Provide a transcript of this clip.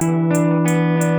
Música